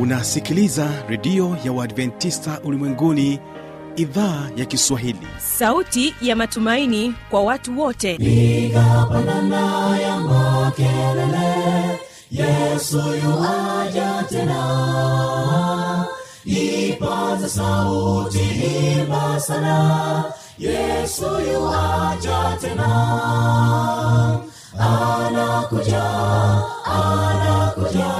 unasikiliza redio ya uadventista ulimwenguni idhaa ya kiswahili. Sauti ya matumaini kwa watu wote. Nigapandana ya makelele yesu yuaja tena. Ipaza sauti himba sana yesu yuaja tena. Anakuja anakuja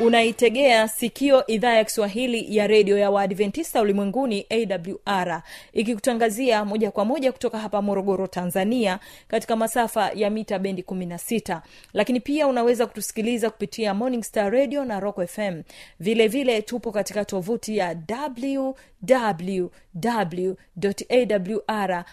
unaitegea sikio idhaa ya kiswahili ya redio ya waadventista ulimwenguni awr ikikutangazia moja kwa moja kutoka hapa morogoro tanzania katika masafa ya mita bendi 16 lakini pia unaweza kutusikiliza kupitia morning star radio na rock fm vile vile tupo katika tovuti ya awr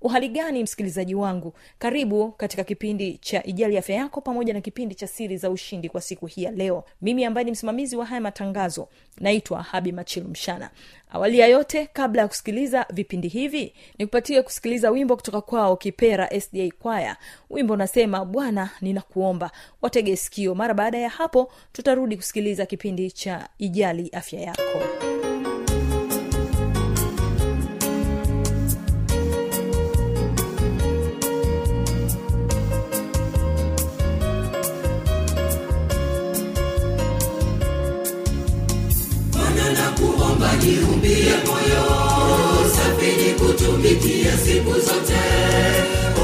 uhali gani msikilizaji wangu? Karibu katika kipindi cha ijali afya yako pamoja na kipindi cha siri za ushindi kwa siku hii ya leo. Mimi ambaye ni msimamizi wa haya matangazo naitwa habi machilu mshana. Awali ya yote kabla ya kusikiliza vipindi hivi nikupatie kusikiliza wimbo kutoka kwao kipera sda kwaya wimbo unasema bwana ninakuomba watege sikio. Mara baada ya hapo tutarudi kusikiliza kipindi cha ijali afya yako niumbie moyo safi kutumikia siku zote,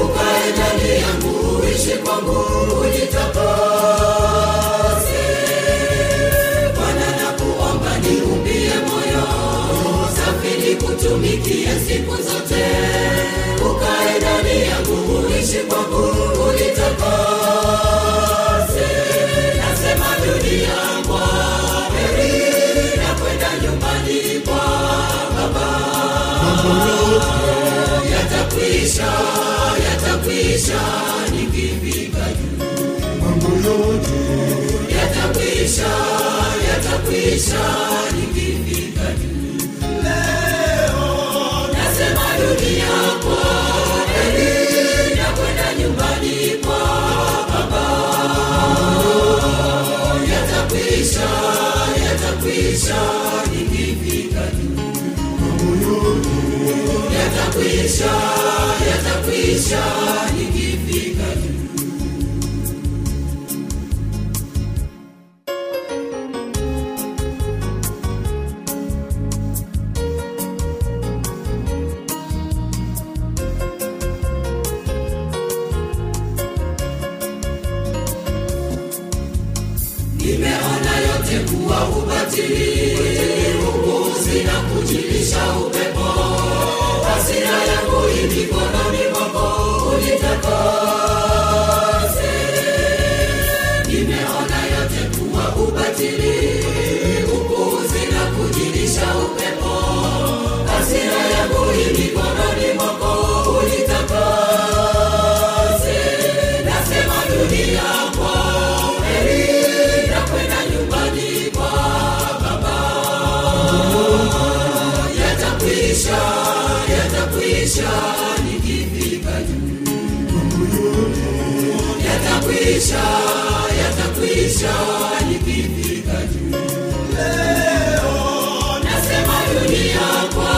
ukae yangu, ishi kwangu, unitakase. Bwana siku zote, ukae ndani yangu, unitakase. Yatakwisha nikifika juu leo nasema kuwa yatakwisha yatakwisha nikifika juu leo nasema dunia kwa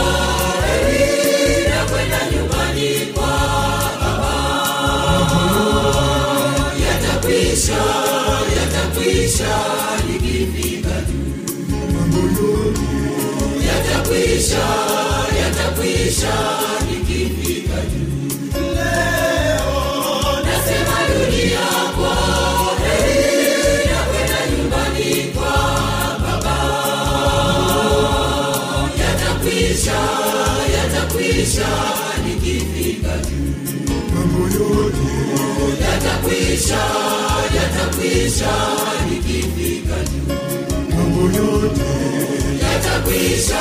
heri na kwenda nyumbani kwa baba. Yatakwisha yatakwisha nikifika juu yatakwisha yatakwisha yatakwisha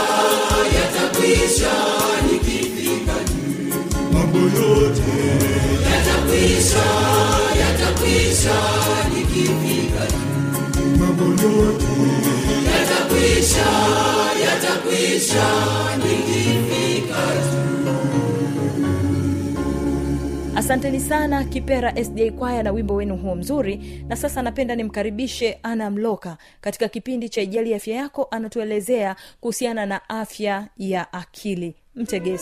yatakwisha nikifika juu asanteni sana kipera sda kwaya na wimbo wenu huo mzuri. Na sasa napenda nimkaribishe ana mloka. Katika kipindi cha ijali afya yako anatuelezea kuhusiana na afya ya akili. Mtegee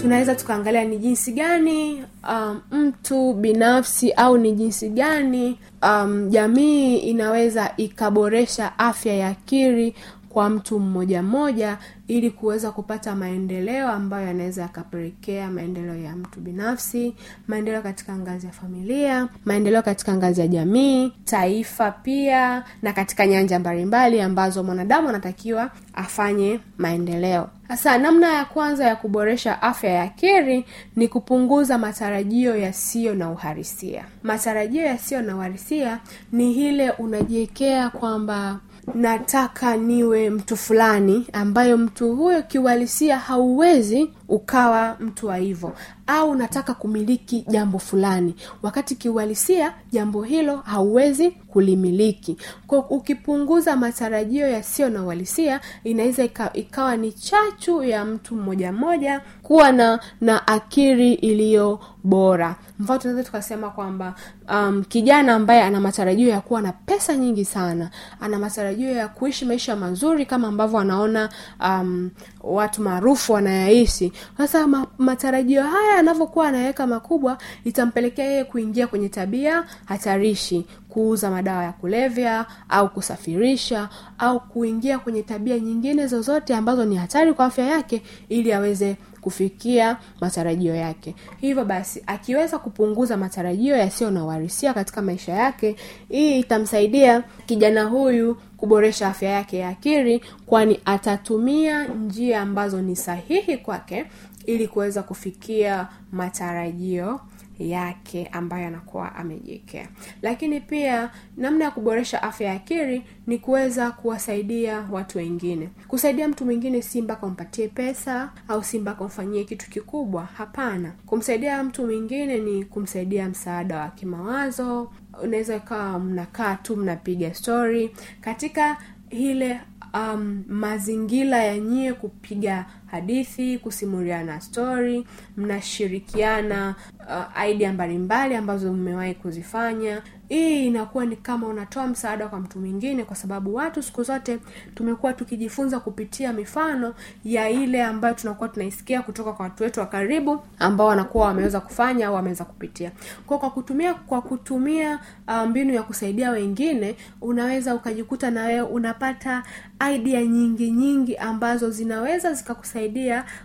tunaweza tukaangalia ni jinsi gani um, mtu binafsi au ni jinsi gani um, jamii inaweza ikaboresha afya ya akili kwa mtu mmoja mmoja ili kuweza kupata maendeleo ambayo yanaweza yakapelekea maendeleo ya mtu binafsi maendeleo katika ngazi ya familia maendeleo katika ngazi ya jamii taifa pia na katika nyanja mbalimbali ambazo mwanadamu anatakiwa afanye maendeleo. Sasa namna ya kwanza ya kuboresha afya ya akili ni kupunguza matarajio yasiyo na uharisia matarajio yasiyo na uharisia ni ile unajiwekea kwamba nataka niwe mtu fulani ambayo mtu huyo kiuhalisia hauwezi ukawa mtu wa hivyo au nataka kumiliki jambo fulani. Wakati kiuhalisia jambo hilo hauwezi kulimiliki. Kwa ukipunguza matarajio yasiyo na uhalisia inaweza ikawa ni chachu ya mtu mmoja mmoja kuwa na na akili iliyo bora. Mfano tunaweza tukasema kwamba um, kijana ambaye ana matarajio ya kuwa na pesa nyingi sana ana matarajio ya kuishi maisha mazuri kama ambavyo anaona um, watu maarufu wanayaishi sasa ma, matarajio haya yanavyokuwa anaweka makubwa itampelekea yeye kuingia kwenye tabia hatarishi kuuza madawa ya kulevya au kusafirisha au kuingia kwenye tabia nyingine zozote ambazo ni hatari kwa afya yake ili aweze kufikia matarajio yake. Hivyo basi akiweza kupunguza matarajio yasiyo na uharisia katika maisha yake hii itamsaidia kijana huyu kuboresha afya yake ya akili kwani atatumia njia ambazo ni sahihi kwake ili kuweza kufikia matarajio yake ambayo anakuwa amejiwekea. Lakini pia namna ya kuboresha afya ya akili ni kuweza kuwasaidia watu wengine. Kusaidia mtu mwingine si mpaka umpatie pesa au si mpaka umfanyie kitu kikubwa hapana. Kumsaidia mtu mwingine ni kumsaidia msaada wa kimawazo. Unaweza ikawa mnakaa tu mnapiga stori katika ile um, mazingira ya nyie kupiga hadithi kusimuliana stori mnashirikiana uh, idea mbalimbali ambazo mmewahi kuzifanya. Hii inakuwa ni kama unatoa msaada kwa mtu mwingine kwa sababu watu siku zote tumekuwa tukijifunza kupitia mifano ya ile ambayo tunakuwa tunaisikia kutoka kwa watu wetu wa karibu ambao wanakuwa wameweza kufanya au wameweza kupitia. Kwa kwa kutumia kwa kutumia uh, mbinu ya kusaidia wengine unaweza ukajikuta na wewe unapata idea nyingi nyingi ambazo zinaweza zikakusaidia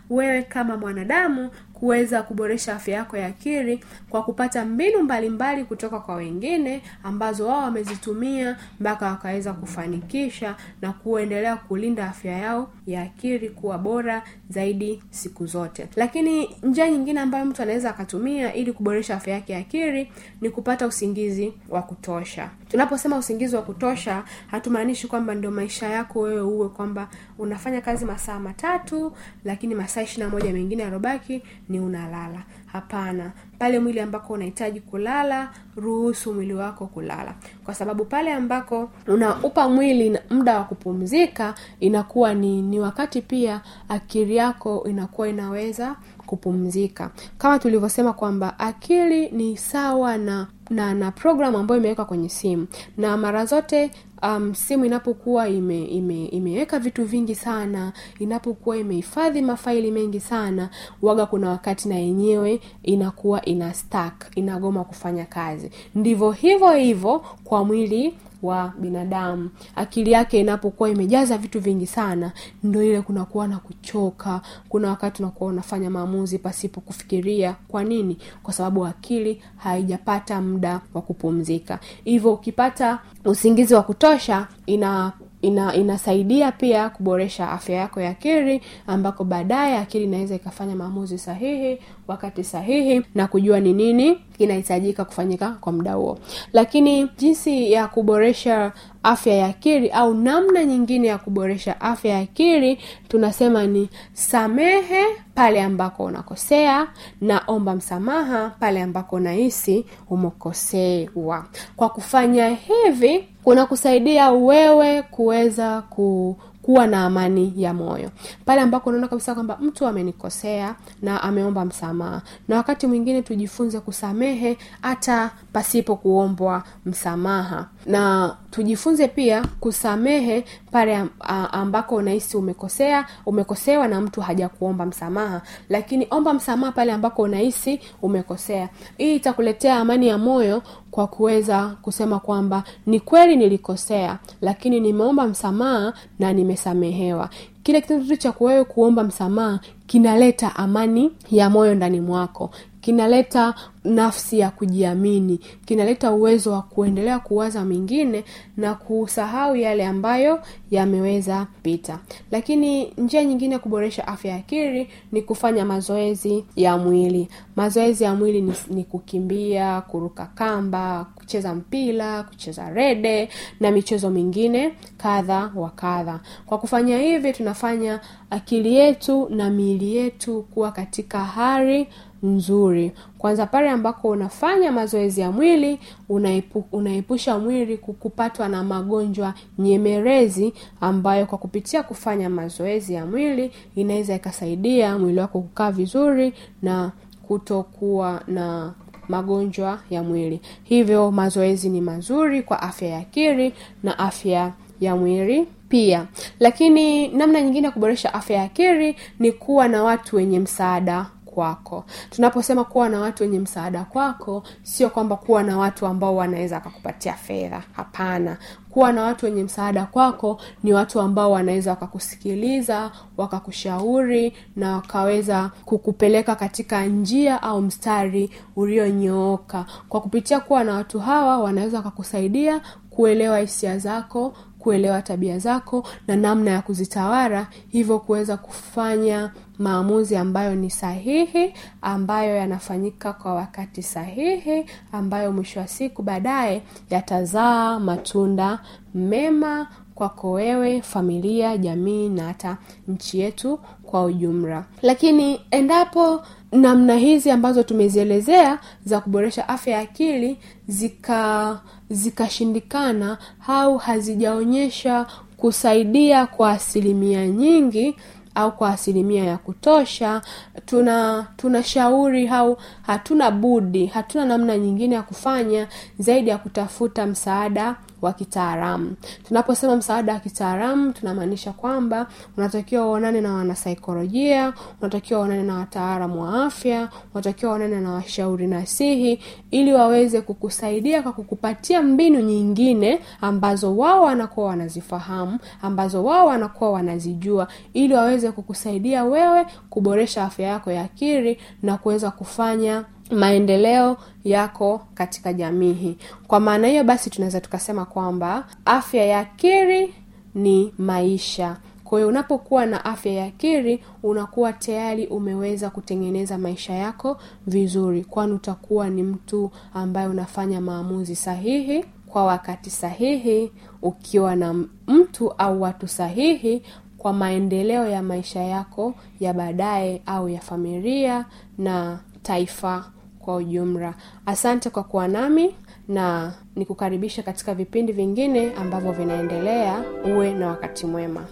wewe kama mwanadamu kuweza kuboresha afya yako ya akili kwa kupata mbinu mbalimbali mbali kutoka kwa wengine ambazo wao wamezitumia mpaka wakaweza kufanikisha na kuendelea kulinda afya yao ya akili kuwa bora zaidi siku zote. Lakini njia nyingine ambayo mtu anaweza akatumia ili kuboresha afya yake ya akili ni kupata usingizi wa kutosha tunaposema usingizi wa kutosha hatumaanishi kwamba ndio maisha yako wewe uwe kwamba unafanya kazi masaa matatu lakini masaa ishirina moja mengine yarobaki ni unalala. Hapana. Pale mwili ambako unahitaji kulala ruhusu mwili wako kulala. Kwa sababu pale ambako unaupa mwili muda wa kupumzika inakuwa ni, ni wakati pia akili yako inakuwa inaweza kupumzika. Kama tulivyosema kwamba akili ni sawa na na na programu ambayo imewekwa kwenye simu. Na mara zote um, simu inapokuwa ime, ime, imeweka vitu vingi sana inapokuwa imehifadhi mafaili mengi sana waga kuna wakati na yenyewe inakuwa ina stack inagoma kufanya kazi. Ndivyo hivyo hivyo kwa mwili wa binadamu. Akili yake inapokuwa imejaza vitu vingi sana ndo ile kunakuwa na kuchoka. Kuna wakati unakuwa unafanya maamuzi pasipo kufikiria kwa nini? Kwa sababu akili haijapata muda wa kupumzika. Hivyo ukipata usingizi wa kutosha ina ina, inasaidia pia kuboresha afya yako ya akili ambako baadaye akili inaweza ikafanya maamuzi sahihi wakati sahihi na kujua ni nini kinahitajika kufanyika kwa muda huo. Lakini jinsi ya kuboresha afya ya akili au namna nyingine ya kuboresha afya ya akili tunasema ni samehe pale ambako unakosea na omba msamaha pale ambako unahisi umekosewa. Kwa kufanya hivi kunakusaidia wewe kuweza ku kuwa na amani ya moyo. Pale ambako unaona kabisa kwamba mtu amenikosea na ameomba msamaha. Na wakati mwingine tujifunze kusamehe hata pasipo kuombwa msamaha. Na tujifunze pia kusamehe pale ambako unahisi umekosea umekosewa na mtu hajakuomba msamaha. Lakini omba msamaha pale ambako unahisi umekosea. Hii itakuletea amani ya moyo kwa kuweza kusema kwamba ni kweli nilikosea lakini nimeomba msamaha na nimesamehewa. Kile kitendo cha kuwewe kuomba msamaha kinaleta amani ya moyo ndani mwako kinaleta nafsi ya kujiamini kinaleta uwezo wa kuendelea kuwaza mengine na kusahau yale ambayo yameweza pita. Lakini njia nyingine ya kuboresha afya ya akili ni kufanya mazoezi ya mwili. Mazoezi ya mwili ni, ni kukimbia kuruka kamba kucheza mpira kucheza rede na michezo mingine kadha wa kadha. Kwa kufanya hivi tunafanya akili yetu na miili yetu kuwa katika hali nzuri. Kwanza pale ambako unafanya mazoezi ya mwili unaipu, unaepusha mwili kupatwa na magonjwa nyemerezi ambayo kwa kupitia kufanya mazoezi ya mwili inaweza ikasaidia mwili wako kukaa vizuri na kutokuwa na magonjwa ya mwili. Hivyo mazoezi ni mazuri kwa afya ya akili na afya ya mwili pia. Lakini namna nyingine ya kuboresha afya ya akili ni kuwa na watu wenye msaada kwako. Tunaposema kuwa na watu wenye msaada kwako sio kwamba kuwa na watu ambao wanaweza wakakupatia fedha. Hapana. Kuwa na watu wenye msaada kwako ni watu ambao wanaweza wakakusikiliza wakakushauri na wakaweza kukupeleka katika njia au mstari ulionyooka. Kwa kupitia kuwa na watu hawa wanaweza wakakusaidia kuelewa hisia zako kuelewa tabia zako na namna ya kuzitawala hivyo kuweza kufanya maamuzi ambayo ni sahihi ambayo yanafanyika kwa wakati sahihi ambayo mwisho wa siku baadaye yatazaa matunda mema kwako wewe familia jamii na hata nchi yetu kwa ujumla. Lakini endapo namna hizi ambazo tumezielezea za kuboresha afya ya akili zika zikashindikana au hazijaonyesha kusaidia kwa asilimia nyingi au kwa asilimia ya kutosha tuna tunashauri au hatuna budi hatuna namna nyingine ya kufanya zaidi ya kutafuta msaada wa kitaalamu. Tunaposema msaada wa kitaalamu tunamaanisha kwamba unatakiwa uonane na wanasaikolojia unatakiwa uonane na wataalamu wa afya unatakiwa uonane na washauri nasihi ili waweze kukusaidia kwa kukupatia mbinu nyingine ambazo wao wanakuwa wanazifahamu ambazo wao wanakuwa wanazijua ili waweze kukusaidia wewe kuboresha afya yako ya akili na kuweza kufanya maendeleo yako katika jamii. Hii kwa maana hiyo basi tunaweza tukasema kwamba afya ya akili ni maisha. Kwa hiyo unapokuwa na afya ya akili unakuwa tayari umeweza kutengeneza maisha yako vizuri kwani utakuwa ni mtu ambaye unafanya maamuzi sahihi kwa wakati sahihi ukiwa na mtu au watu sahihi kwa maendeleo ya maisha yako ya baadaye au ya familia na taifa kwa ujumla. Asante kwa kuwa nami na nikukaribisha katika vipindi vingine ambavyo vinaendelea. Uwe na wakati mwema.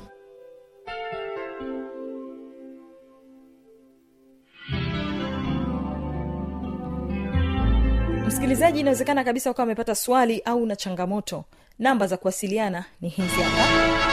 Msikilizaji inawezekana kabisa ukawa amepata swali au na changamoto. Namba za kuwasiliana ni hizi hapa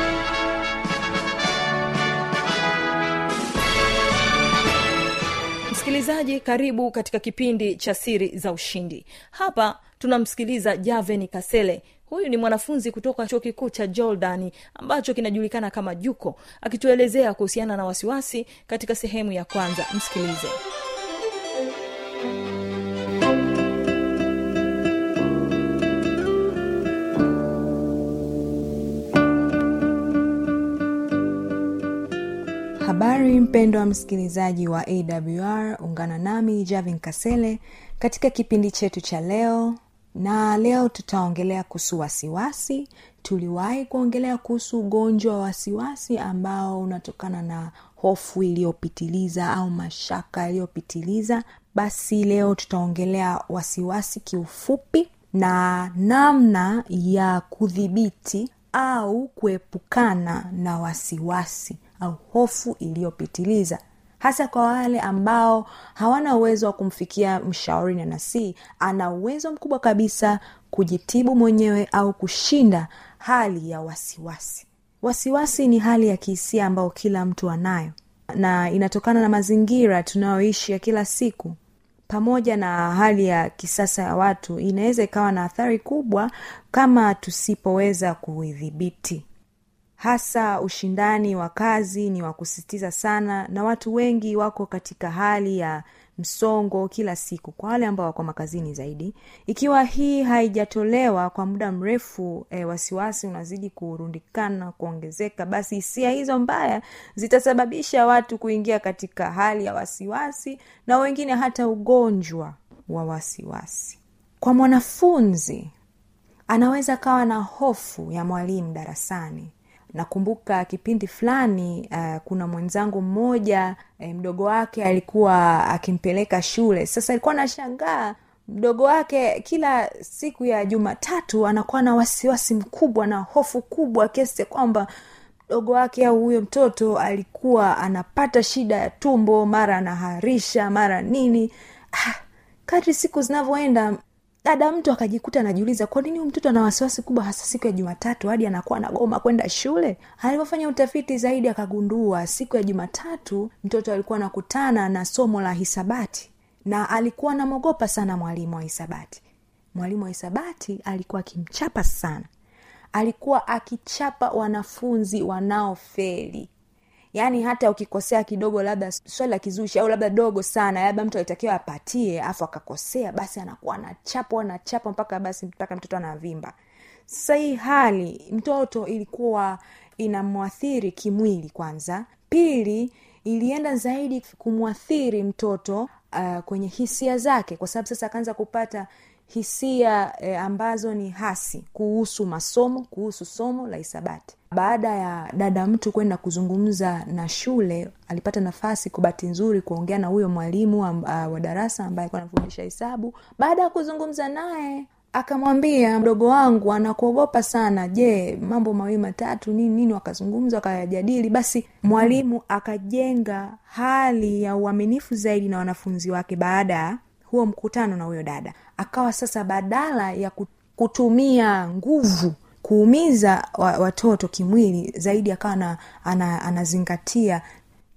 msikilizaji karibu katika kipindi cha siri za ushindi. Hapa tunamsikiliza javeni kasele. Huyu ni mwanafunzi kutoka chuo kikuu cha jordani ambacho kinajulikana kama juko akituelezea kuhusiana na wasiwasi katika sehemu ya kwanza. Msikilize habari mpendo wa msikilizaji wa awr ungana nami javin kasele katika kipindi chetu cha leo na leo tutaongelea kuhusu wasiwasi. Tuliwahi kuongelea kuhusu ugonjwa wa wasiwasi ambao unatokana na hofu iliyopitiliza au mashaka yaliyopitiliza. Basi leo tutaongelea wasiwasi kiufupi na namna ya kudhibiti au kuepukana na wasiwasi au hofu iliyopitiliza hasa kwa wale ambao hawana uwezo wa kumfikia mshauri na nasii ana uwezo mkubwa kabisa kujitibu mwenyewe au kushinda hali ya wasiwasi. Wasiwasi ni hali ya kihisia ambayo kila mtu anayo na inatokana na mazingira tunayoishi ya kila siku. Pamoja na hali ya kisasa ya watu inaweza ikawa na athari kubwa kama tusipoweza kuidhibiti hasa ushindani wa kazi ni wa kusisitiza sana na watu wengi wako katika hali ya msongo kila siku kwa wale ambao wako makazini zaidi. Ikiwa hii haijatolewa kwa muda mrefu e, wasiwasi unazidi kurundikana kuongezeka basi hisia hizo mbaya zitasababisha watu kuingia katika hali ya wasiwasi na wengine hata ugonjwa wa wasiwasi. Kwa mwanafunzi anaweza kawa na hofu ya mwalimu darasani nakumbuka kipindi fulani uh, kuna mwenzangu mmoja eh, mdogo wake alikuwa akimpeleka shule. Sasa alikuwa anashangaa mdogo wake kila siku ya jumatatu anakuwa na wasiwasi mkubwa na hofu kubwa kiasi kwamba mdogo wake au huyo mtoto alikuwa anapata shida ya tumbo mara anaharisha mara nini. Ah, kadri siku zinavyoenda dada mtu akajikuta anajiuliza kwa nini mtoto ana wasiwasi kubwa hasa siku ya jumatatu hadi anakuwa anagoma kwenda shule? Alivyofanya utafiti zaidi akagundua siku ya jumatatu mtoto alikuwa anakutana na somo la hisabati na alikuwa anamwogopa sana mwalimu wa hisabati. Mwalimu wa hisabati alikuwa akimchapa sana. Alikuwa akichapa wanafunzi wanaofeli yaani hata ukikosea kidogo labda swali la kizushi au labda dogo sana labda mtu alitakiwa apatie afu akakosea basi anakuwa anachapa anachapa mpaka basi mpaka mtoto anavimba. Sasa hii hali mtoto ilikuwa inamwathiri kimwili kwanza. Pili ilienda zaidi kumwathiri mtoto uh, kwenye hisia zake kwa sababu sasa akaanza kupata hisia e, ambazo ni hasi kuhusu masomo kuhusu somo la hisabati. Baada ya dada mtu kwenda kuzungumza na shule alipata nafasi kwa bahati nzuri kuongea na huyo mwalimu uh, wa darasa ambaye alikuwa anafundisha hesabu. Baada ya kuzungumza naye akamwambia mdogo wangu anakuogopa sana. Je mambo mawili matatu nini nini? Wakazungumza wakayajadili basi mwalimu akajenga hali ya uaminifu zaidi na wanafunzi wake baada ya huo mkutano na huyo dada. Akawa sasa badala ya kutumia nguvu kuumiza watoto kimwili zaidi akawa na, ana, anazingatia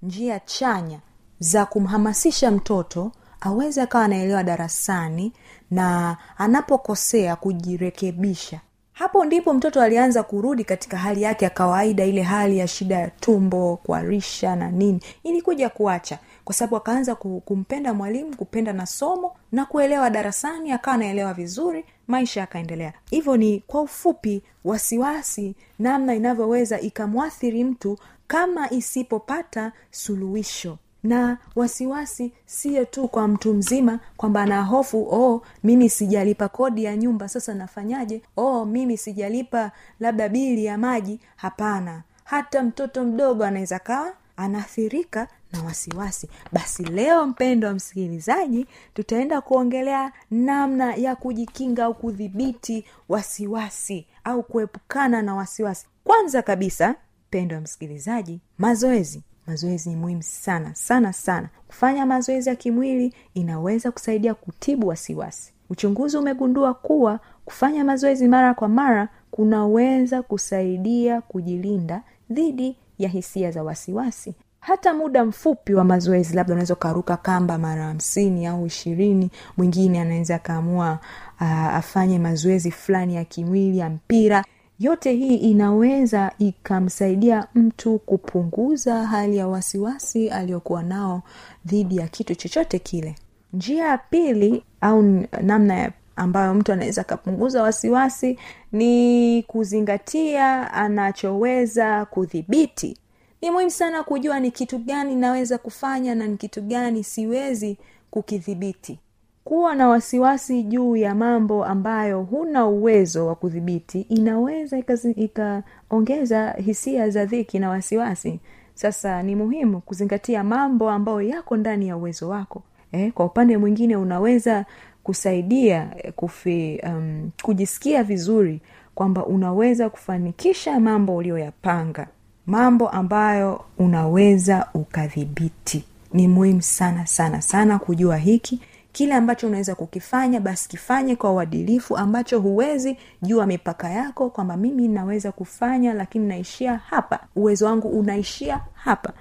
njia chanya za kumhamasisha mtoto aweze akawa anaelewa darasani na anapokosea kujirekebisha hapo ndipo mtoto alianza kurudi katika hali yake ya kawaida ile hali ya shida ya tumbo kuarisha na nini. Ilikuja kuacha kwa sababu akaanza kumpenda mwalimu kupenda na somo na kuelewa darasani akawa anaelewa vizuri maisha yakaendelea. Hivyo ni kwa ufupi wasiwasi namna inavyoweza ikamwathiri mtu kama isipopata suluhisho na wasiwasi siyo tu kwa mtu mzima kwamba ana hofu oh mimi sijalipa kodi ya nyumba sasa nafanyaje? Oh mimi sijalipa labda bili ya maji. Hapana. Hata mtoto mdogo anaweza kawa anaathirika na wasiwasi. Basi leo mpendo wa msikilizaji tutaenda kuongelea namna ya kujikinga au kudhibiti wasiwasi au kuepukana na wasiwasi. Kwanza kabisa mpendo wa msikilizaji mazoezi mazoezi ni muhimu sana sana sana. Kufanya mazoezi ya kimwili inaweza kusaidia kutibu wasiwasi. Uchunguzi umegundua kuwa kufanya mazoezi mara kwa mara kunaweza kusaidia kujilinda dhidi ya hisia za wasiwasi. Hata muda mfupi wa mazoezi labda unaweza ukaruka kamba mara hamsini au ishirini mwingine anaweza akaamua uh, afanye mazoezi fulani ya kimwili ya mpira yote hii inaweza ikamsaidia mtu kupunguza hali ya wasiwasi aliyokuwa nao dhidi ya kitu chochote kile. Njia ya pili au namna ambayo mtu anaweza akapunguza wasiwasi ni kuzingatia anachoweza kudhibiti. Ni muhimu sana kujua ni kitu gani naweza kufanya na ni kitu gani siwezi kukidhibiti kuwa na wasiwasi juu ya mambo ambayo huna uwezo wa kudhibiti inaweza ikaongeza hisia za dhiki na wasiwasi. Sasa ni muhimu kuzingatia mambo ambayo yako ndani ya uwezo wako. Eh, kwa upande mwingine unaweza kusaidia kufi, um, kujisikia vizuri kwamba unaweza kufanikisha mambo uliyoyapanga. Mambo ambayo unaweza ukadhibiti. Ni muhimu sana sana sana kujua hiki kile ambacho unaweza kukifanya basi kifanye kwa uadilifu ambacho huwezi jua mipaka yako kwamba mimi naweza kufanya lakini naishia hapa. Uwezo wangu unaishia hapa.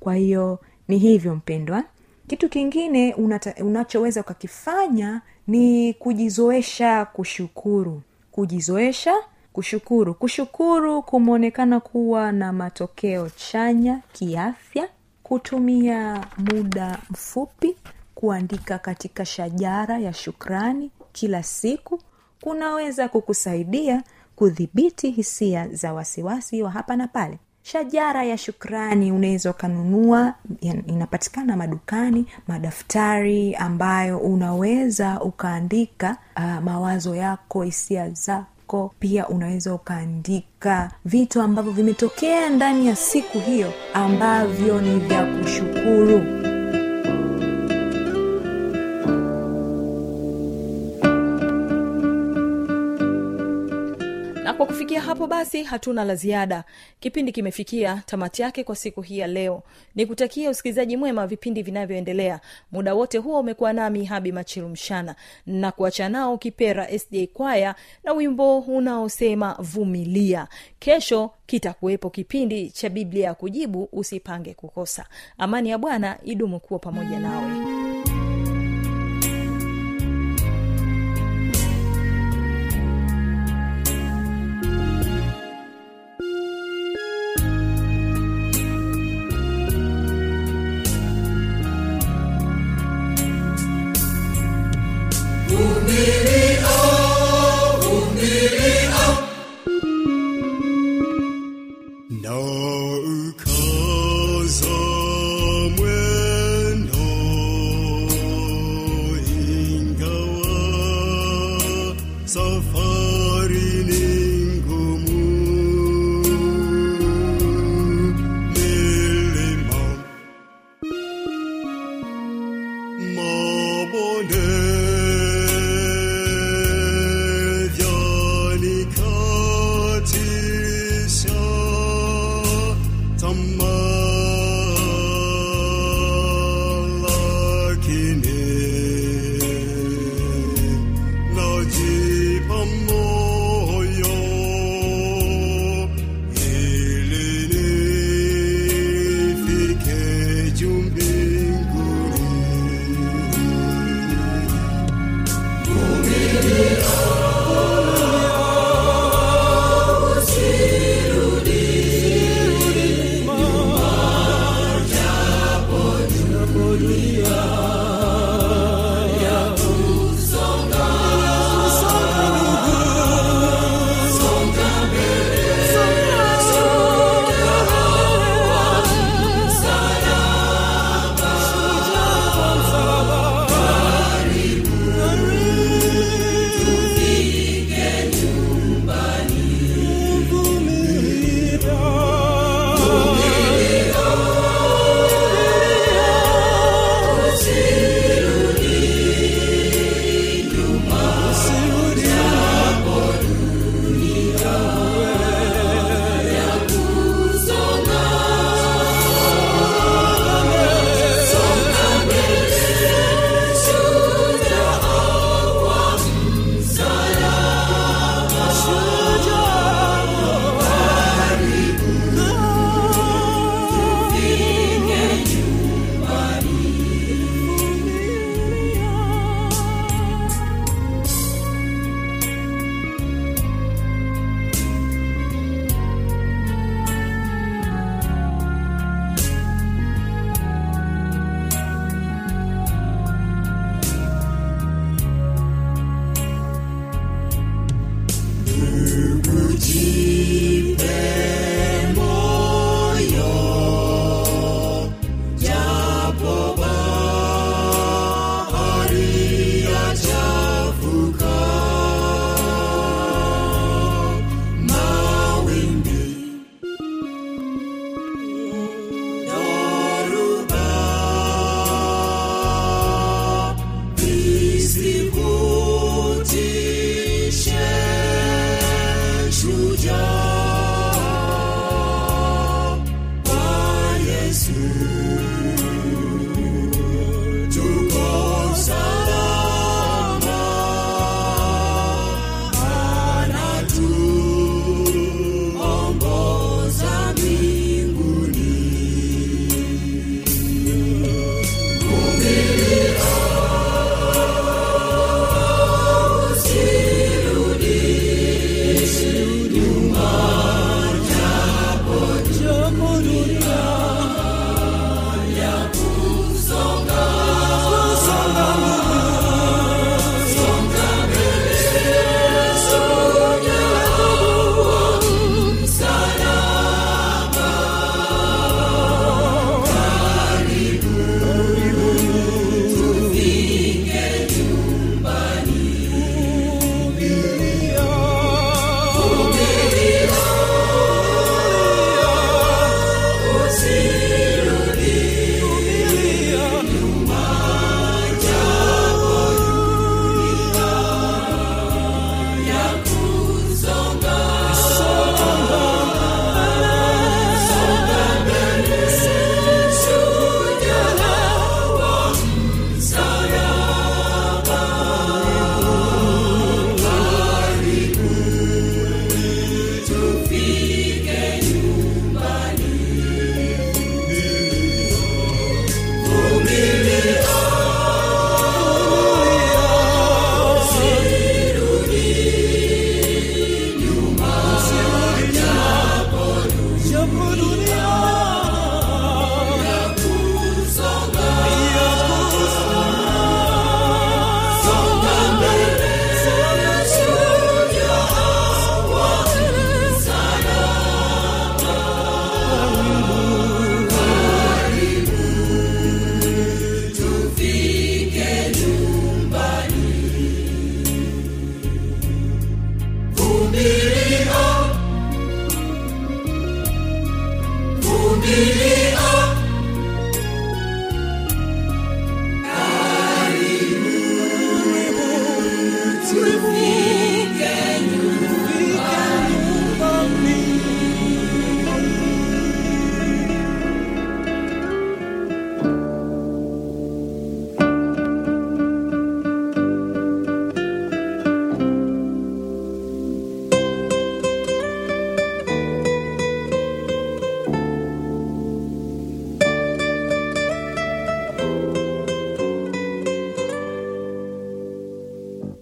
Kwa hiyo ni hivyo mpendwa. Kitu kingine unata, unachoweza ukakifanya ni kujizoesha kushukuru. Kujizoesha kushukuru. Kushukuru kumeonekana kuwa na matokeo chanya kiafya. Kutumia muda mfupi kuandika katika shajara ya shukrani kila siku kunaweza kukusaidia kudhibiti hisia za wasiwasi wa hapa na pale. Shajara ya shukrani unaweza ukanunua inapatikana madukani madaftari ambayo unaweza ukaandika uh, mawazo yako hisia zako. Pia unaweza ukaandika vitu ambavyo vimetokea ndani ya siku hiyo ambavyo ni vya kushukuru kwa kufikia hapo basi hatuna la ziada. Kipindi kimefikia tamati yake kwa siku hii ya leo. Ni kutakia usikilizaji mwema vipindi vinavyoendelea. Muda wote huo umekuwa nami habi machilu mshana. Na kuacha nao kipera sda kwaya na wimbo unaosema vumilia. Kesho kitakuwepo kipindi cha biblia ya kujibu usipange kukosa. Amani ya bwana idumu kuwa pamoja nawe